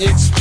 It's